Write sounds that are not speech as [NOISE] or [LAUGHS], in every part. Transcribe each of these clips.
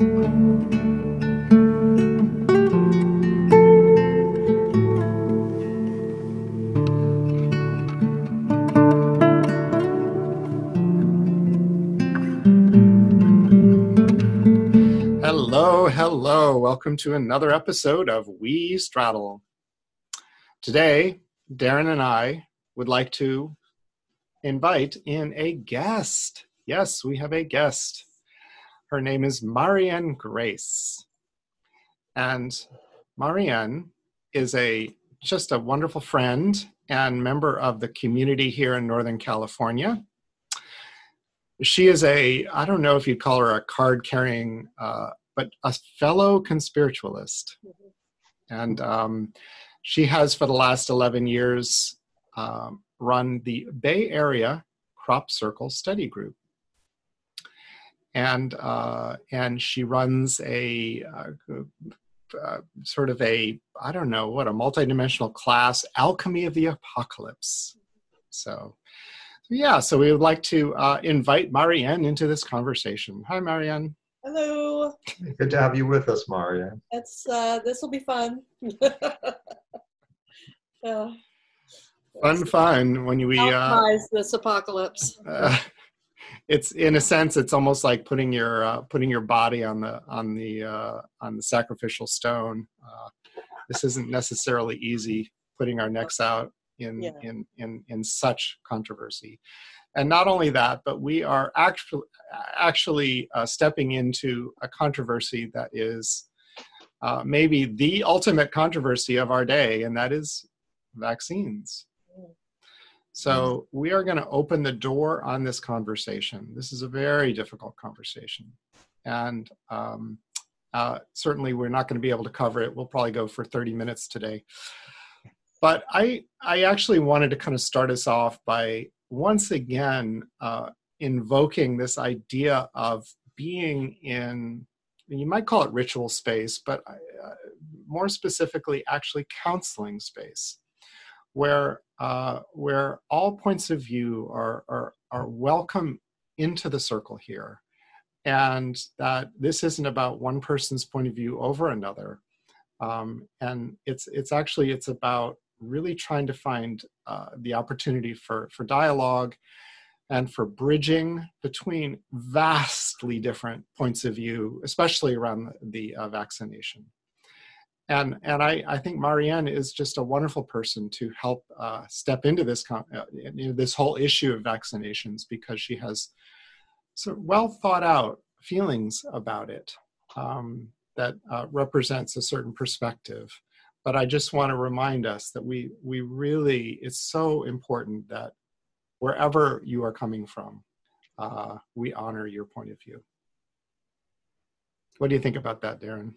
Hello, hello. Welcome to another episode of We Straddle. Today, Darren and I would like to invite in a guest. Yes, we have a guest. Her name is Marianne Grace. And Marianne is a just a wonderful friend and member of the community here in Northern California. She is a, I don't know if you'd call her a card carrying, uh, but a fellow conspiritualist. And um, she has, for the last 11 years, um, run the Bay Area Crop Circle Study Group. And, uh, and she runs a uh, uh, sort of a, I don't know, what, a multidimensional class, Alchemy of the Apocalypse. So, yeah, so we would like to uh, invite Marianne into this conversation. Hi, Marianne. Hello. Good to have you with us, Marianne. It's uh, this will be fun. [LAUGHS] uh, Fun, fun when we uh, this apocalypse. It's in a sense it's almost like putting your uh, putting your body on the on the uh, on the sacrificial stone. Uh, this isn't necessarily easy putting our necks out in Yeah. in in in such controversy. And not only that but we are actually actually uh, stepping into a controversy that is uh, maybe the ultimate controversy of our day and that is vaccines so we are going to open the door on this conversation. This is a very difficult conversation, and um, uh, certainly we're not going to be able to cover it. We'll probably go for 30 minutes today. But I, I actually wanted to kind of start us off by once again uh, invoking this idea of being in, you might call it ritual space, but uh, more specifically, actually counseling space where uh, where all points of view are, are are welcome into the circle here, and that this isn't about one person's point of view over another, um, and it's it's actually it's about really trying to find uh, the opportunity for for dialogue and for bridging between vastly different points of view, especially around the, uh, vaccination and and I, I think Marianne is just a wonderful person to help uh, step into this uh, into this whole issue of vaccinations because she has sort of well thought out feelings about it um, that uh, represents a certain perspective. But I just want to remind us that we we really it's so important that wherever you are coming from, uh, we honor your point of view. What do you think about that, Darren?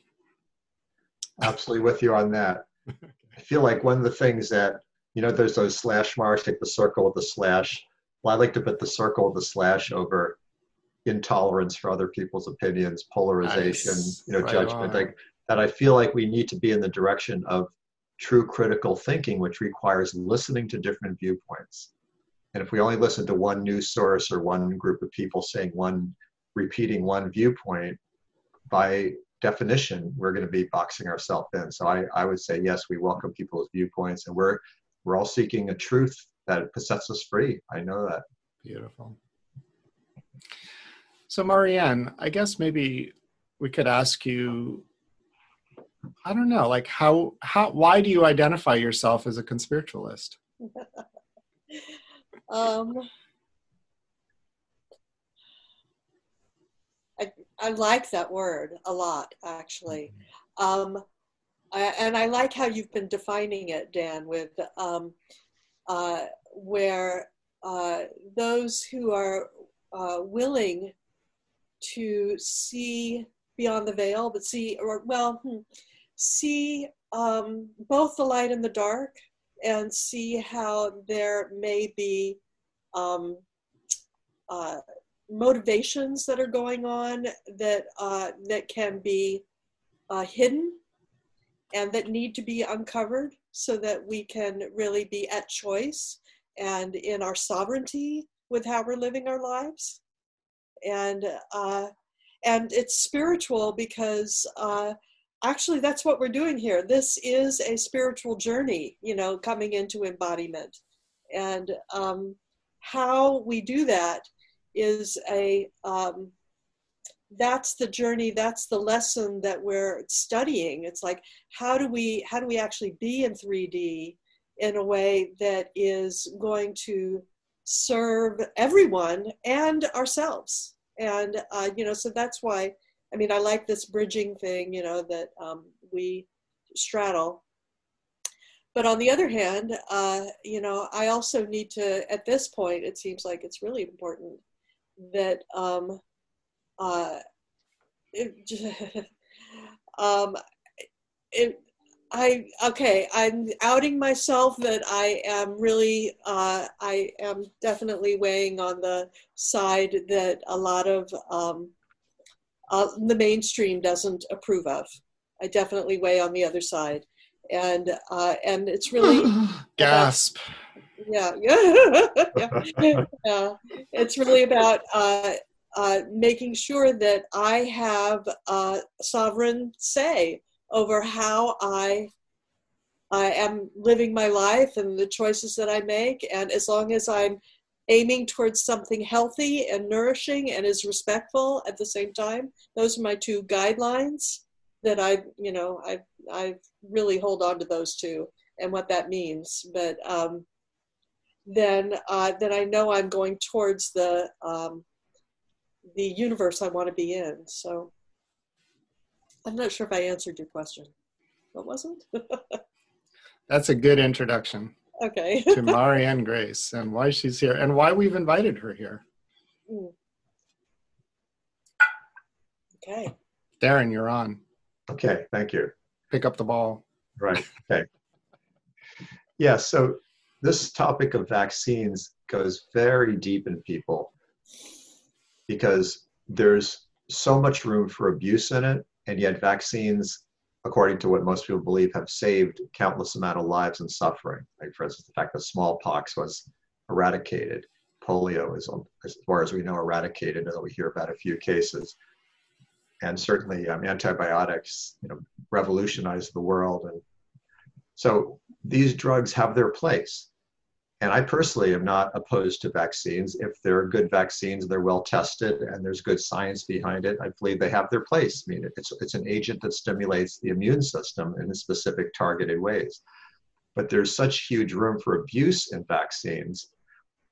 Absolutely with you on that. [LAUGHS] I feel like one of the things that, you know, there's those slash marks, like the circle with the slash. Well, I like to put the circle with the slash over intolerance for other people's opinions, polarization, Nice. you know, Right judgment. on. Like that I feel like we need to be in the direction of true critical thinking, which requires listening to different viewpoints. And if we only listen to one news source or one group of people saying one, repeating one viewpoint, by definition, we're going to be boxing ourselves in. So I, I would say, yes, we welcome people's viewpoints and we're, we're all seeking a truth that sets us free. I know that. Beautiful. So, Marianne, I guess maybe we could ask you. I don't know, like how how why do you identify yourself as a conspiritualist? [LAUGHS] um, I, I like that word a lot, actually. Um, I, and I like how you've been defining it, Dan, with um, uh, where uh, those who are uh, willing to see beyond the veil, but see, or well, hmm, see um, both the light and the dark, and see how there may be um, uh, motivations that are going on that uh, that can be uh, hidden and that need to be uncovered so that we can really be at choice and in our sovereignty with how we're living our lives and uh, and it's spiritual because uh, actually that's what we're doing here. This is a spiritual journey, you know, coming into embodiment, and um, how we do that is a um, that's the journey that's the lesson that we're studying. It's like how do we how do we actually be in 3d in a way that is going to serve everyone and ourselves? And uh, you know so that's why i mean i like this bridging thing you know that um, we straddle. But on the other hand uh, you know i also need to at this point it seems like it's really important that um, uh, it, [LAUGHS] um, it, I okay. I'm outing myself that I am really. Uh, I am definitely weighing on the side that a lot of um, uh, the mainstream doesn't approve of. I definitely weigh on the other side, and uh, and it's really [LAUGHS] gasp. Yeah, yeah, [LAUGHS] yeah. It's really about uh, uh, making sure that I have a sovereign say over how I I am living my life and the choices that I make. And as long as I'm aiming towards something healthy and nourishing and is respectful at the same time, those are my two guidelines that I, you know, I I really hold on to those two and what that means. But um, then uh, then I know I'm going towards the um, the universe I want to be in. So I'm not sure if I answered your question. What was it? [LAUGHS] That's a good introduction. Okay. [LAUGHS] to Marianne Grace and why she's here and why we've invited her here. Mm. Okay. Darren, you're on. Okay, thank you. Pick up the ball. Right. Okay. yeah, so this topic of vaccines goes very deep in people because there's so much room for abuse in it, and yet vaccines, according to what most people believe, have saved countless amount of lives and suffering. Like, for instance, the fact that smallpox was eradicated, polio is, as far as we know, eradicated, although we hear about a few cases. And certainly, um, antibiotics, you know, revolutionized the world, and so these drugs have their place. And I personally am not opposed to vaccines. If they're good vaccines, they're well tested, and there's good science behind it, I believe they have their place. I mean, it's, it's an agent that stimulates the immune system in specific targeted ways. But there's such huge room for abuse in vaccines.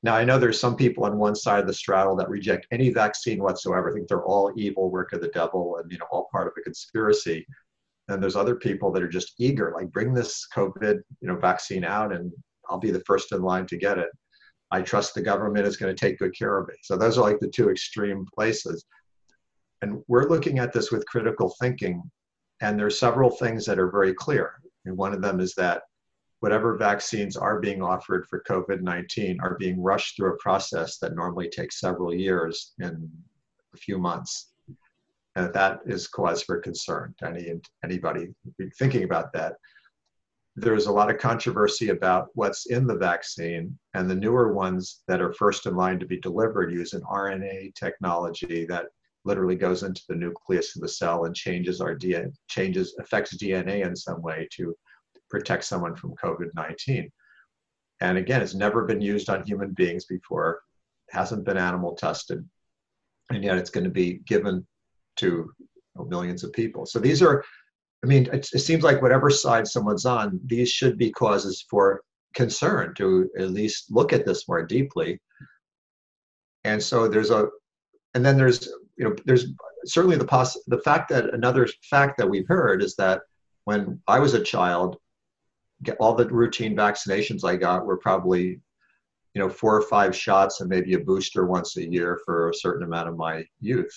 Now, I know there's some people on one side of the straddle that reject any vaccine whatsoever, I think they're all evil, work of the devil, and you know, all part of a conspiracy. And there's other people that are just eager, like bring this COVID, you know, vaccine out and I'll be the first in line to get it. I trust the government is going to take good care of me. So those are like the two extreme places. And we're looking at this with critical thinking, and there's several things that are very clear. And one of them is that whatever vaccines are being offered for COVID 19 are being rushed through a process that normally takes several years in a few months. And that is cause for concern to any, anybody thinking about that there's a lot of controversy about what's in the vaccine, and the newer ones that are first in line to be delivered use an RNA technology that literally goes into the nucleus of the cell and changes our DNA, changes affects DNA in some way to protect someone from COVID-19. And again, it's never been used on human beings before, hasn't been animal tested, and yet it's going to be given to millions of people. So these are I mean, it, it seems like whatever side someone's on, these should be causes for concern to at least look at this more deeply. And so there's a, and then there's, you know, there's certainly the poss the fact that another fact that we've heard is that when I was a child, all the routine vaccinations I got were probably, you know, four or five shots and maybe a booster once a year for a certain amount of my youth.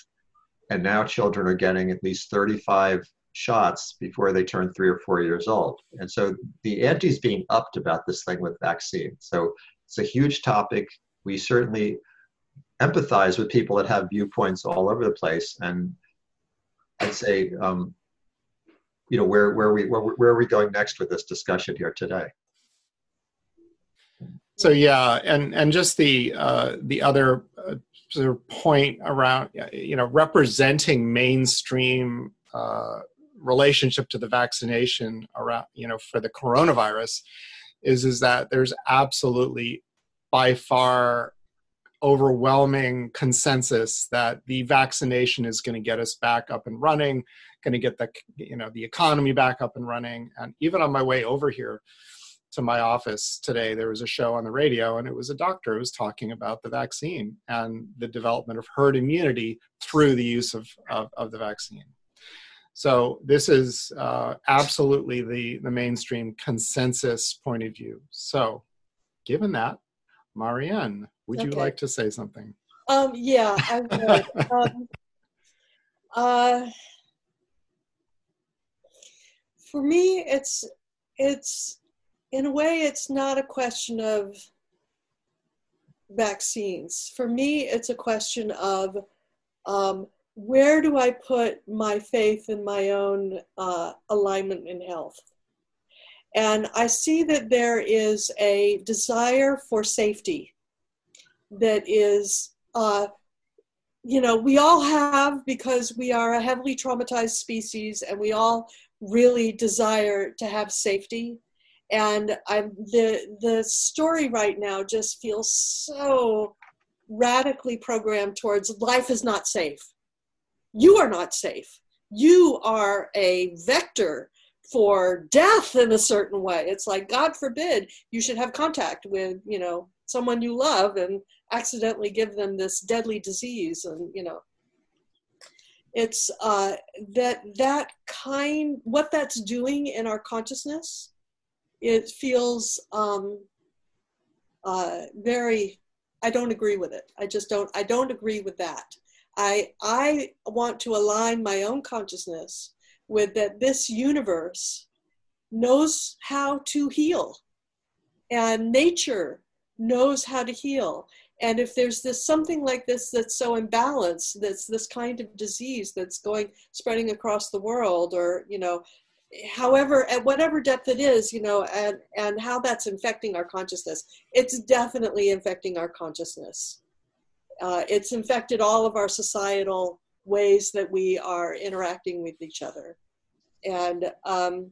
And now children are getting at least 35 shots before they turn three or four years old. And so the ante is being upped about this thing with vaccine. So it's a huge topic. We certainly empathize with people that have viewpoints all over the place. And I'd say, um, you know, where, where, we, where, where are we going next with this discussion here today? So yeah, and and just the uh, the other uh, sort of point around you know representing mainstream uh, relationship to the vaccination around you know for the coronavirus is is that there's absolutely by far overwhelming consensus that the vaccination is going to get us back up and running going to get the you know the economy back up and running. And even on my way over here to my office today there was a show on the radio and it was a doctor who was talking about the vaccine and the development of herd immunity through the use of, of, of the vaccine so this is uh, absolutely the, the mainstream consensus point of view. So given that, Marianne, would okay. you like to say something? Um, yeah, I would. [LAUGHS] um, uh, for me, it's it's in a way, it's not a question of vaccines. For me, it's a question of um, where do I put my faith in my own uh, alignment in health? And I see that there is a desire for safety that is, uh, you know, we all have because we are a heavily traumatized species and we all really desire to have safety. And I'm, the, the story right now just feels so radically programmed towards life is not safe you are not safe. You are a vector for death in a certain way. It's like, God forbid, you should have contact with, you know, someone you love and accidentally give them this deadly disease. And, you know, it's uh, that, that kind, what that's doing in our consciousness, it feels um, uh, very, I don't agree with it. I just don't, I don't agree with that. I, I want to align my own consciousness with that this universe knows how to heal. And nature knows how to heal. And if there's this something like this that's so imbalanced that's this kind of disease that's going spreading across the world or you know however at whatever depth it is you know and and how that's infecting our consciousness it's definitely infecting our consciousness uh, it's infected all of our societal ways that we are interacting with each other. And um,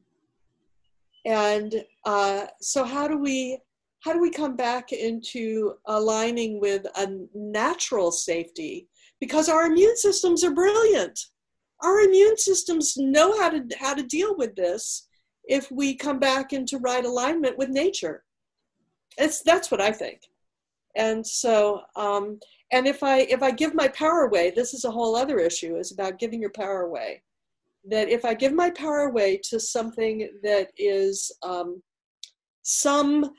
and uh, so how do we how do we come back into aligning with a natural safety? Because our immune systems are brilliant. Our immune systems know how to how to deal with this if we come back into right alignment with nature. It's that's what I think. And so um, and if i if i give my power away this is a whole other issue is about giving your power away. That if i give my power away to something that is um, some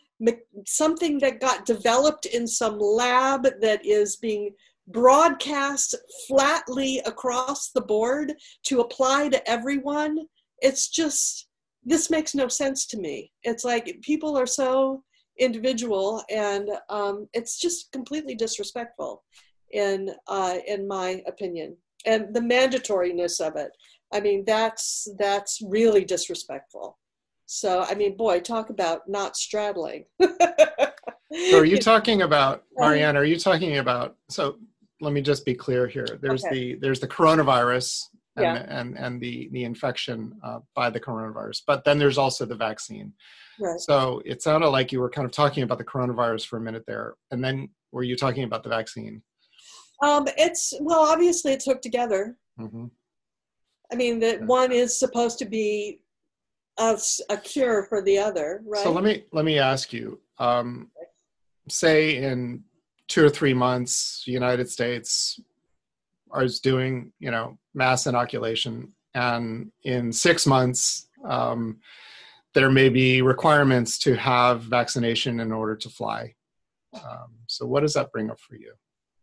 something that got developed in some lab that is being broadcast flatly across the board to apply to everyone it's just this makes no sense to me. It's like people are so individual, and um, it's just completely disrespectful, in uh, in my opinion. And the mandatoriness of it, I mean, that's that's really disrespectful. So, I mean, boy, talk about not straddling. [LAUGHS] so, are you [LAUGHS] talking about um, Marianne? Are you talking about? So, let me just be clear here. There's okay. the there's the coronavirus and yeah. and and the the infection uh, by the coronavirus, but then there's also the vaccine. Right. So it sounded like you were kind of talking about the coronavirus for a minute there, and then were you talking about the vaccine? Um, it's well, obviously it's hooked together. Mm-hmm. I mean, that yeah. one is supposed to be a, a, cure for the other, right? So let me let me ask you. Um, say in two or three months, United States is doing you know mass inoculation, and in six months. Um, there may be requirements to have vaccination in order to fly. Um, so, what does that bring up for you?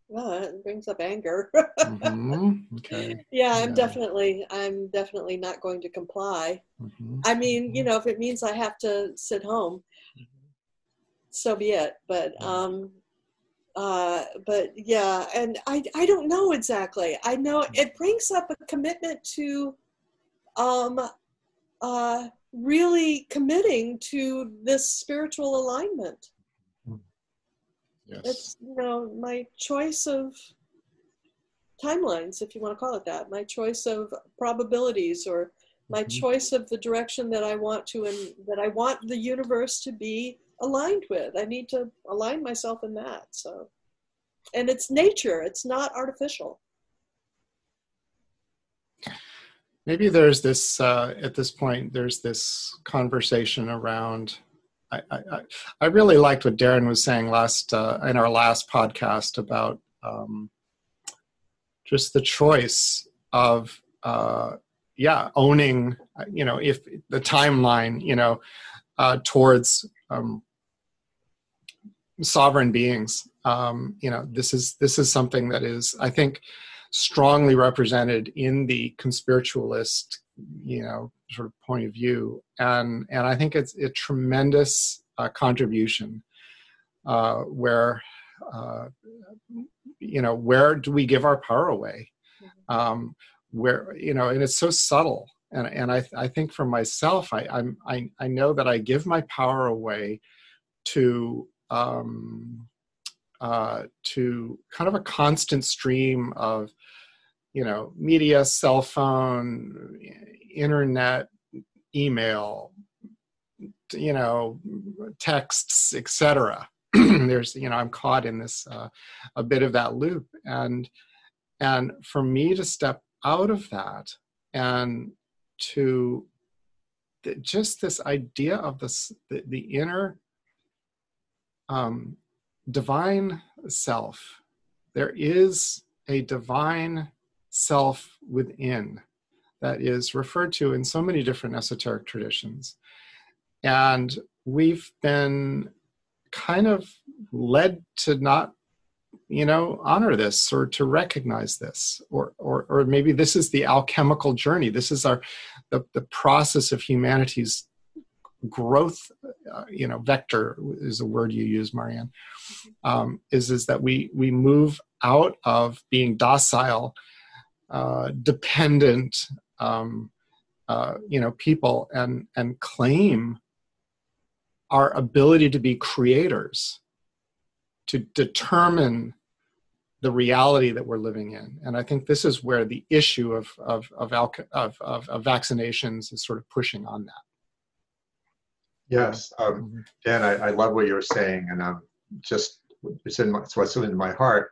Well, it brings up anger. [LAUGHS] mm-hmm. Okay. Yeah, I'm yeah. definitely, I'm definitely not going to comply. Mm-hmm. I mean, you mm-hmm. know, if it means I have to sit home, mm-hmm. so be it. But, um, uh, but yeah, and I, I don't know exactly. I know mm-hmm. it brings up a commitment to, um, uh, really committing to this spiritual alignment. Yes. It's you know my choice of timelines, if you want to call it that, my choice of probabilities or my mm-hmm. choice of the direction that I want to and that I want the universe to be aligned with. I need to align myself in that. So, and it's nature, it's not artificial. Maybe there's this, uh, at this point, there's this conversation around. I, I, I really liked what Darren was saying last uh, in our last podcast about um, just the choice of uh, yeah owning you know if the timeline you know uh, towards um, sovereign beings. Um, you know this is this is something that is i think strongly represented in the conspiritualist you know sort of point of view. And and i think it's a tremendous uh, contribution uh, where uh, you know where do we give our power away? Mm-hmm. um, where you know and it's so subtle. And and i i think for myself i i'm i, I know that i give my power away to um uh to kind of a constant stream of you know media cell phone internet email you know texts etc [CLEARS THROAT] there's you know i'm caught in this uh, a bit of that loop. And and for me to step out of that and to just this idea of this the, the inner um, divine self. There is a divine self within that is referred to in so many different esoteric traditions. And we've been kind of led to not you know honor this or to recognize this or or or maybe this is the alchemical journey. This is our the, the process of humanity's growth uh, you know vector is a word you use marianne um, is is that we we move out of being docile uh, dependent um, uh, you know people and and claim our ability to be creators to determine the reality that we're living in. And I think this is where the issue of, of, of, of, of, of vaccinations is sort of pushing on that. Yes, um, mm-hmm. Dan, I, I, love what you're saying, and I'm just it's in my, it's what's in my heart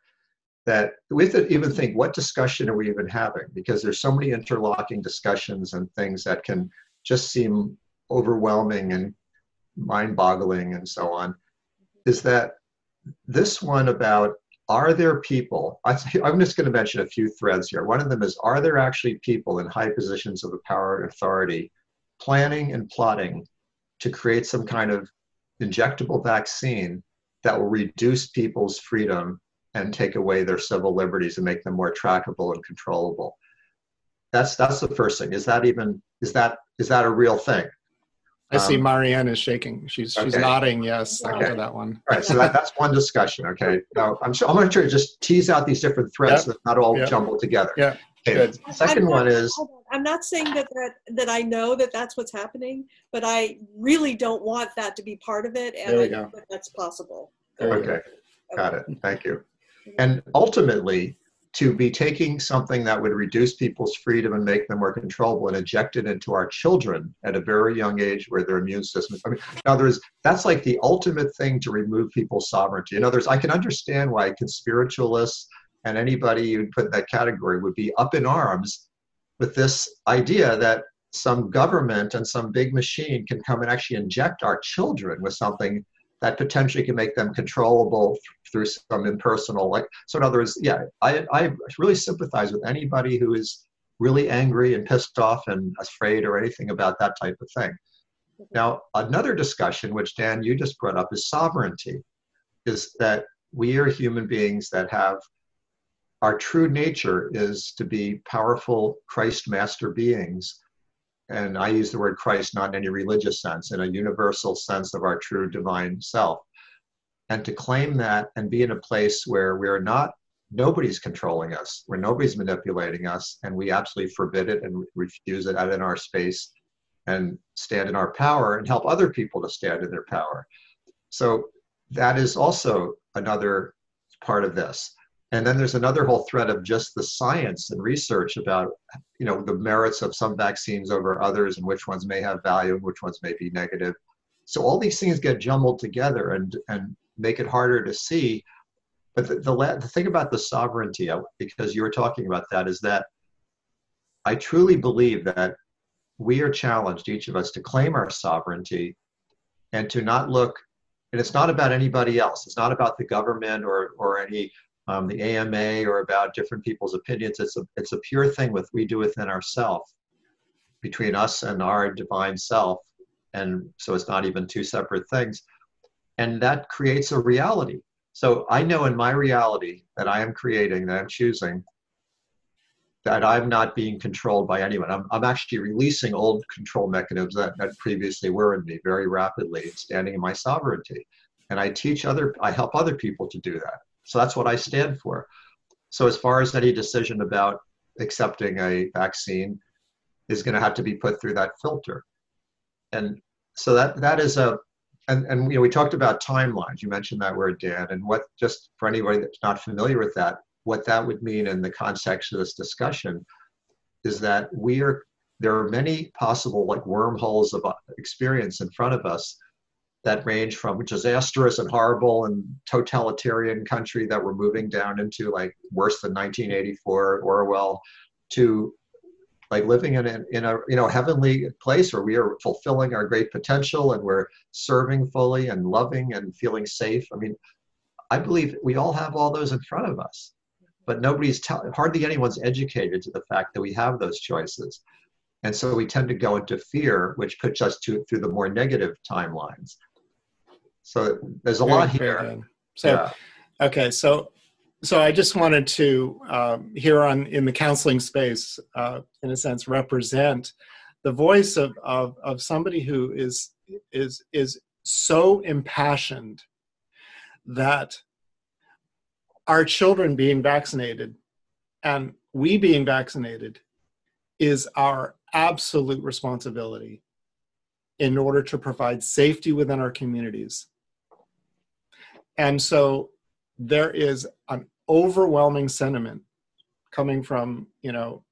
that we have to even think what discussion are we even having because there's so many interlocking discussions and things that can just seem overwhelming and mind-boggling and so on. Is that this one about are there people I, i'm just going to mention a few threads here one of them is are there actually people in high positions of the power and authority planning and plotting to create some kind of injectable vaccine that will reduce people's freedom and take away their civil liberties and make them more trackable and controllable that's that's the first thing is that even is that is that a real thing I see um, Marianne is shaking. She's she's nodding yes okay. that one. All right, so that, that's one discussion. Okay, now I'm sure, I'm going to try to just tease out these different threads yep. not all yep. jumbled together. Yeah. Okay. Good. Second not, one is I'm not saying that, that that I know that that's what's happening, but I really don't want that to be part of it, and I think that that's possible. Okay. Got it. Thank you. Mm-hmm. And ultimately, to be taking something that would reduce people's freedom and make them more controllable and inject it into our children at a very young age where their immune system i mean in other words that's like the ultimate thing to remove people's sovereignty in other words i can understand why conspiritualists and anybody you'd put in that category would be up in arms with this idea that some government and some big machine can come and actually inject our children with something that potentially can make them controllable through some impersonal like so in other words yeah i i really sympathize with anybody who is really angry and pissed off and afraid or anything about that type of thing. Now another discussion which dan you just brought up is sovereignty is that we are human beings that have our true nature is to be powerful christ master beings and I use the word Christ not in any religious sense, in a universal sense of our true divine self. And to claim that and be in a place where we're not, nobody's controlling us, where nobody's manipulating us, and we absolutely forbid it and refuse it out in our space and stand in our power and help other people to stand in their power. So that is also another part of this. And then there's another whole thread of just the science and research about you know the merits of some vaccines over others and which ones may have value and which ones may be negative. So all these things get jumbled together and and make it harder to see. But the, the, the thing about the sovereignty uh, because you were talking about that is that i truly believe that we are challenged each of us to claim our sovereignty and to not look and it's not about anybody else. It's not about the government or or any um, the AMA or about different people's opinions. It's a it's a pure thing with we do within ourselves, between us and our divine self, and so it's not even two separate things, and that creates a reality. So I know in my reality that I am creating, that I'm choosing, that I'm not being controlled by anyone. I'm, I'm actually releasing old control mechanisms that, that previously were in me very rapidly, standing in my sovereignty. And I teach other, I help other people to do that. So that's what I stand for. So as far as any decision about accepting a vaccine is going to have to be put through that filter. And so that that is a and, and you know we talked about timelines. You mentioned that word, Dan, and what just for anybody that's not familiar with that, what that would mean in the context of this discussion is that we are there are many possible like wormholes of uh, experience in front of us that range from disastrous and horrible and totalitarian country that we're moving down into like worse than 1984 Orwell to like living in a, in a you know heavenly place where we are fulfilling our great potential and we're serving fully and loving and feeling safe. I mean i believe we all have all those in front of us but nobody's tell, hardly anyone's educated to the fact that we have those choices. And so we tend to go into fear which puts us to through the more negative timelines so there's a Very lot here. So, yeah. okay, so so I just wanted to um, here on in the counseling space, uh, in a sense, represent the voice of, of of somebody who is is is so impassioned that our children being vaccinated and we being vaccinated is our absolute responsibility in order to provide safety within our communities and so there is an overwhelming sentiment coming from, you know,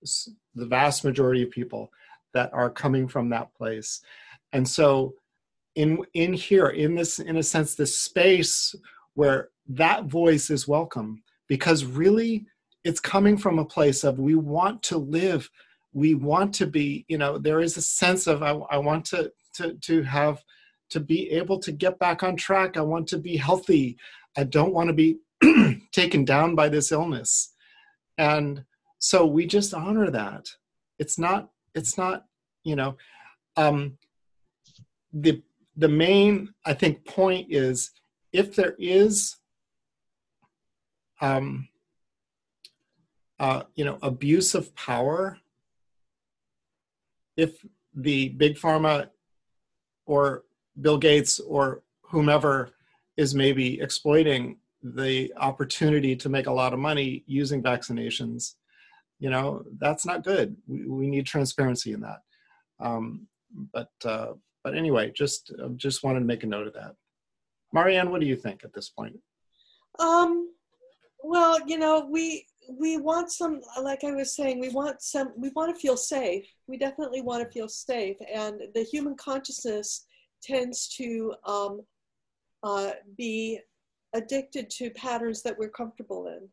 the vast majority of people that are coming from that place. And so in in here in this in a sense this space where that voice is welcome because really it's coming from a place of we want to live we want to be you know there is a sense of i, I want to to to have to be able to get back on track. I want to be healthy. I don't want to be [CLEARS THROAT] taken down by this illness. And so we just honor that. It's not, it's not, you know, um, the, the main, I think, point is if there is, um, uh, you know, abuse of power, if the big pharma or Bill Gates or whomever is maybe exploiting the opportunity to make a lot of money using vaccinations, you know, that's not good. We, we need transparency in that. Um, but uh, but anyway, just uh, just wanted to make a note of that. Marianne, what do you think at this point? Um, well, you know, we we want some, like I was saying, we want some, we want to feel safe. We definitely want to feel safe, and the human consciousness tends to um, uh, be addicted to patterns that we're comfortable in.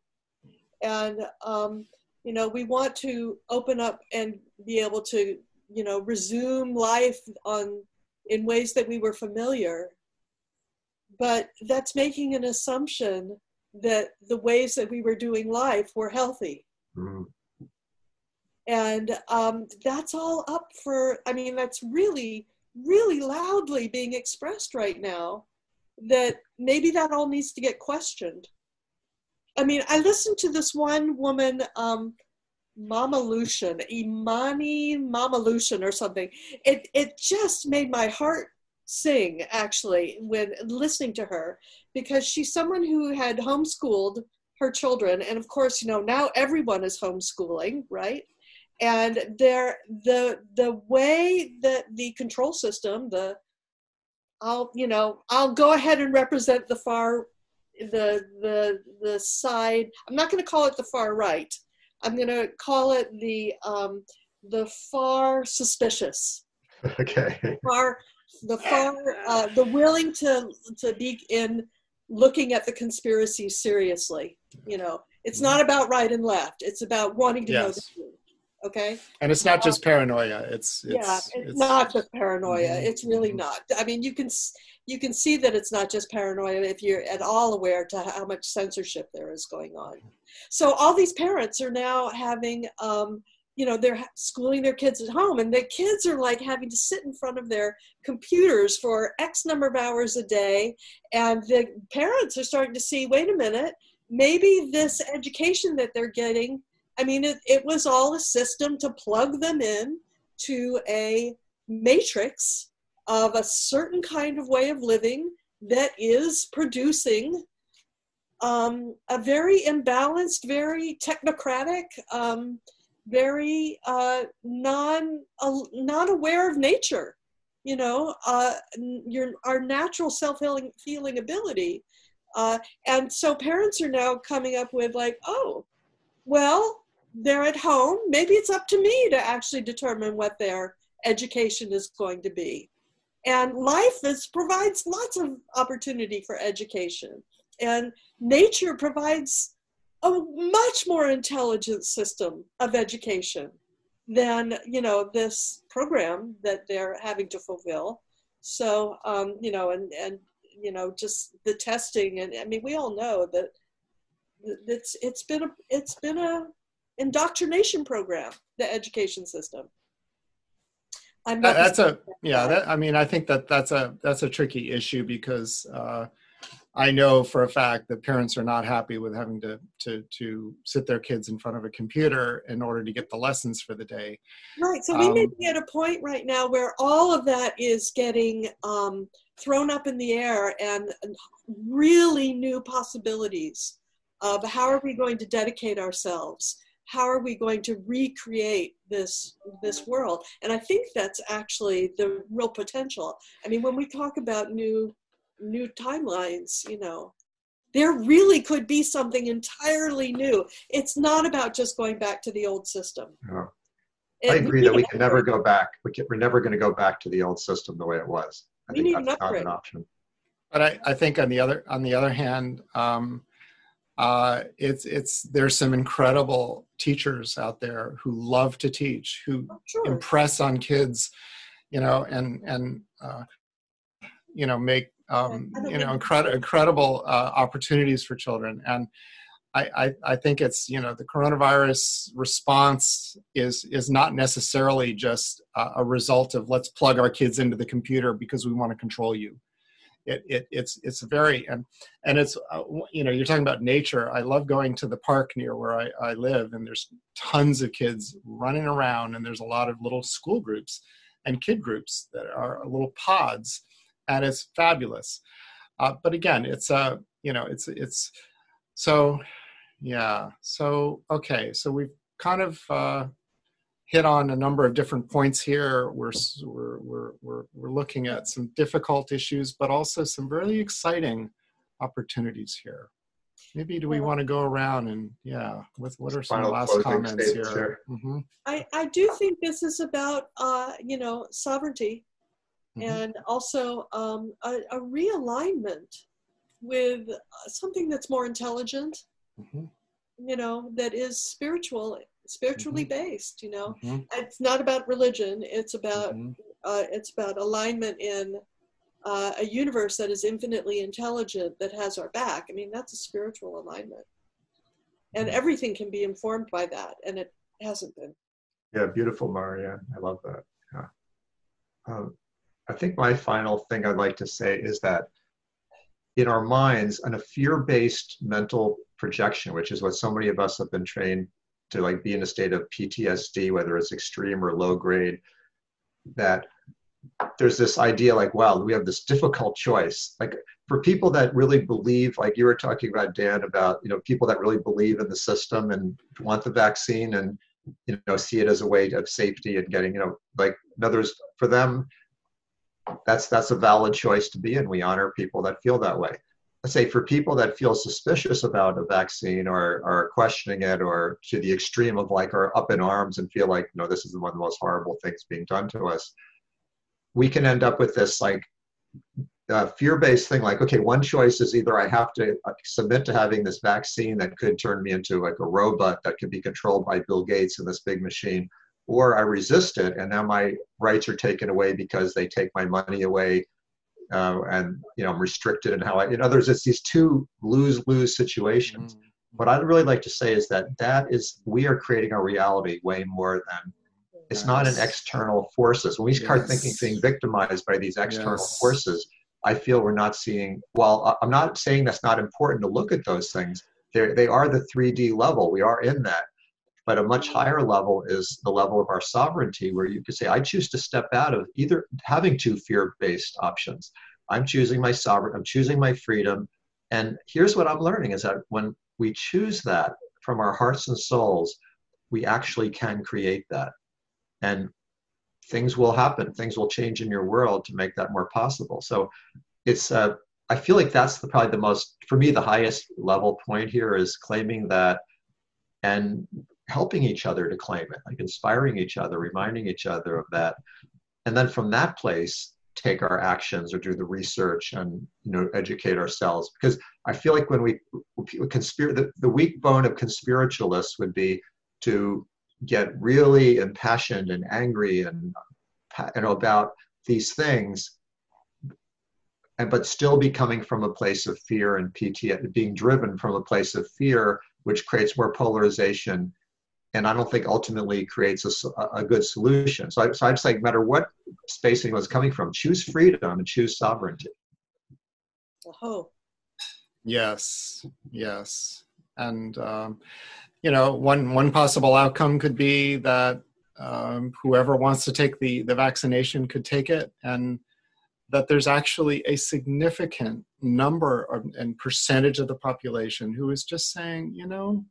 And, um, you know, we want to open up and be able to, you know, resume life on in ways that we were familiar. But that's making an assumption that the ways that we were doing life were healthy. Mm-hmm. And um, that's all up for, I mean, that's really really loudly being expressed right now that maybe that all needs to get questioned. I mean, I listened to this one woman, um, Mama Lucian, Imani Mama Lucian or something. It, it just made my heart sing actually when listening to her because she's someone who had homeschooled her children. And of course, you know, now everyone is homeschooling, right? And there the the way that the control system the i'll you know i'll go ahead and represent the far the the the side. I'm not going to call it the far right. I'm going to call it the um, the far suspicious. [LAUGHS] Okay. Far the far uh, the willing to to be in looking at the conspiracy seriously. You know, it's not about right and left. It's about wanting to know the truth. Okay. And it's not just paranoia. It's, it's yeah, it's, not just paranoia. Mhm. It's really Mhm. not. I mean, you can you can see that it's not just paranoia if you're at all aware to how much censorship there is going on. So all these parents are now having, um, you know, they're schooling their kids at home, and the kids are like having to sit in front of their computers for X number of hours a day, and the parents are starting to see, wait a minute, maybe this education that they're getting I mean, it, it was all a system to plug them in to a matrix of a certain kind of way of living that is producing um, a very imbalanced, very technocratic, um, very uh, non uh, non aware of nature. You know, uh, your our natural self healing ability, uh, and so parents are now coming up with like, oh, well, they're at home. Maybe it's up to me to actually determine what their education is going to be. And life is, provides lots of opportunity for education. And nature provides a much more intelligent system of education than, you know, this program that they're having to fulfill. So, um, you know, and, and, you know, just the testing. And I mean, we all know that it's, it's been a, it's been a, indoctrination program, the education system. I'm That- that's a yeah that i mean i think that that's a that's a tricky issue because uh, i know for a fact that parents are not happy with having to to to sit their kids in front of a computer in order to get the lessons for the day right. So we may um, be at a point right now where all of that is getting um, thrown up in the air and really new possibilities of how are we going to dedicate ourselves how are we going to recreate this this world and i think that's actually the real potential i mean when we talk about new new timelines you know there really could be something entirely new it's not about just going back to the old system Yeah. It- I agree that we can never go back. We can, we're never going to go back to the old system the way it was. I We think need an that's not an option. but I, I think on the other on the other hand, um, uh, it's it's there's some incredible teachers out there who love to teach, who Oh, sure. impress on kids, you know, and and uh, you know make um, you know incredible incredible uh, opportunities for children. And I, I I think it's you know the coronavirus response is is not necessarily just a, a result of let's plug our kids into the computer because we want to control you. It, it it's it's very and and it's uh, you know you're talking about nature. I love going to the park near where I, I live and there's tons of kids running around and there's a lot of little school groups and kid groups that are little pods and it's fabulous. Uh, but again it's uh you know it's it's so yeah so okay so we've kind of uh hit on a number of different points here. We're we're we're we're, we're looking at some difficult issues, but also some really exciting opportunities here. Maybe do we want to go around and yeah, with what are some Final last closing comments statements here? here. hmm I, I do think this is about uh, you know sovereignty Mhm. and also um, a, a realignment with uh, something that's more intelligent hmm you know that is spiritual spiritually Mm-hmm. based you know hmm it's not about religion it's about hmm uh, it's about alignment in uh, a universe that is infinitely intelligent that has our back i mean that's a spiritual alignment and Mhm. everything can be informed by that and it hasn't been Yeah, beautiful, Maria. I love that. Yeah. Um, I think my final thing I'd like to say is that in our minds, on a fear-based mental projection, which is what so many of us have been trained to like be in a state of PTSD, whether it's extreme or low grade, that there's this idea like, wow, we have this difficult choice. Like for people that really believe, like you were talking about, Dan, about you know people that really believe in the system and want the vaccine and you know see it as a way of safety and getting you know like in others for them that's that's a valid choice to be and we honor people that feel that way let's say for people that feel suspicious about a vaccine or are questioning it or to the extreme of like are up in arms and feel like no this is one of the most horrible things being done to us we can end up with this like uh, fear-based thing like okay one choice is either i have to uh, submit to having this vaccine that could turn me into like a robot that can be controlled by bill gates and this big machine or i resist it and now my rights are taken away because they take my money away uh, and you know I'm restricted in how I. In others, it's these two lose-lose situations. Mm-hmm. What I'd really like to say is that that is we are creating our reality way more than it's yes. not an external forces. When we start yes. thinking being victimized by these external yes. forces, I feel we're not seeing. While I'm not saying that's not important to look at those things, they they are the 3D level. We are in that. But a much higher level is the level of our sovereignty, where you could say, I choose to step out of either having two fear based options. I'm choosing my sovereign, I'm choosing my freedom. And here's what I'm learning is that when we choose that from our hearts and souls, we actually can create that. And things will happen, things will change in your world to make that more possible. So it's, uh, I feel like that's the, probably the most, for me, the highest level point here is claiming that and helping each other to claim it, like inspiring each other, reminding each other of that. And then from that place, take our actions or do the research and you know educate ourselves because i feel like when we conspire the, the weak bone of conspiritualists would be to get really impassioned and angry and you know about these things and but still be coming from a place of fear and pt being driven from a place of fear which creates more polarization and I don't think ultimately creates a, a good solution. So I, so I just like, no matter what space anyone's coming from, choose freedom and choose sovereignty. Oh. Yes, yes, and um, you know, one one possible outcome could be that um, whoever wants to take the the vaccination could take it, and that there's actually a significant number of, and percentage of the population who is just saying, you know,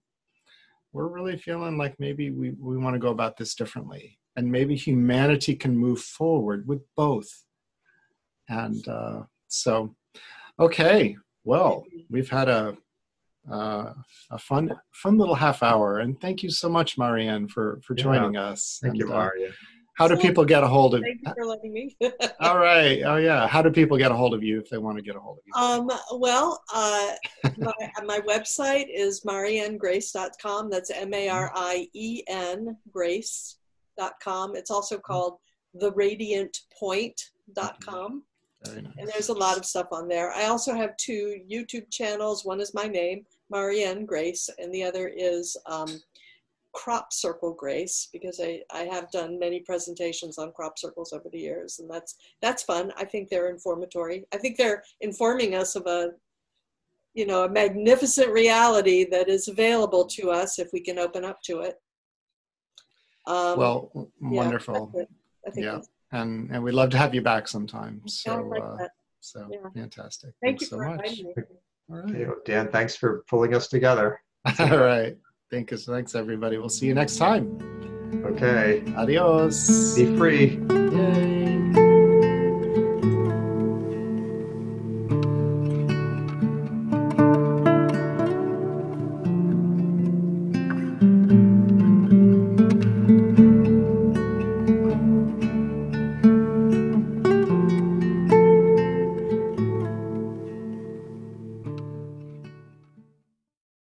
we're really feeling like maybe we, we want to go about this differently. And maybe humanity can move forward with both. And uh, so, okay, well, we've had a uh, a fun fun little half hour, and thank you so much, Marianne, for for joining yeah. us. Thank and, you, Maria. Uh, how do people get a hold of you? Thank you for letting me. [LAUGHS] all right. Oh yeah. How do people get a hold of you if they want to get a hold of you? Um, well, uh, my, [LAUGHS] my website is marienegrace.com. That's M-A-R-I-E-N grace.com. It's also called theradiantpoint.com. Very nice. And there's a lot of stuff on there. I also have two YouTube channels. One is my name, Marianne Grace, and the other is um, crop circle grace because I, I have done many presentations on crop circles over the years and that's that's fun. I think they're informatory. I think they're informing us of a you know a magnificent reality that is available to us if we can open up to it. Um, well wonderful. yeah, yeah. and and we'd love to have you back sometime so like uh, so yeah. fantastic. Thank Thanks you so much. all right. Okay, dan thanks for pulling us together. [LAUGHS] All right Thanks, thanks everybody. We'll see you next time. Okay. Adios. Be free.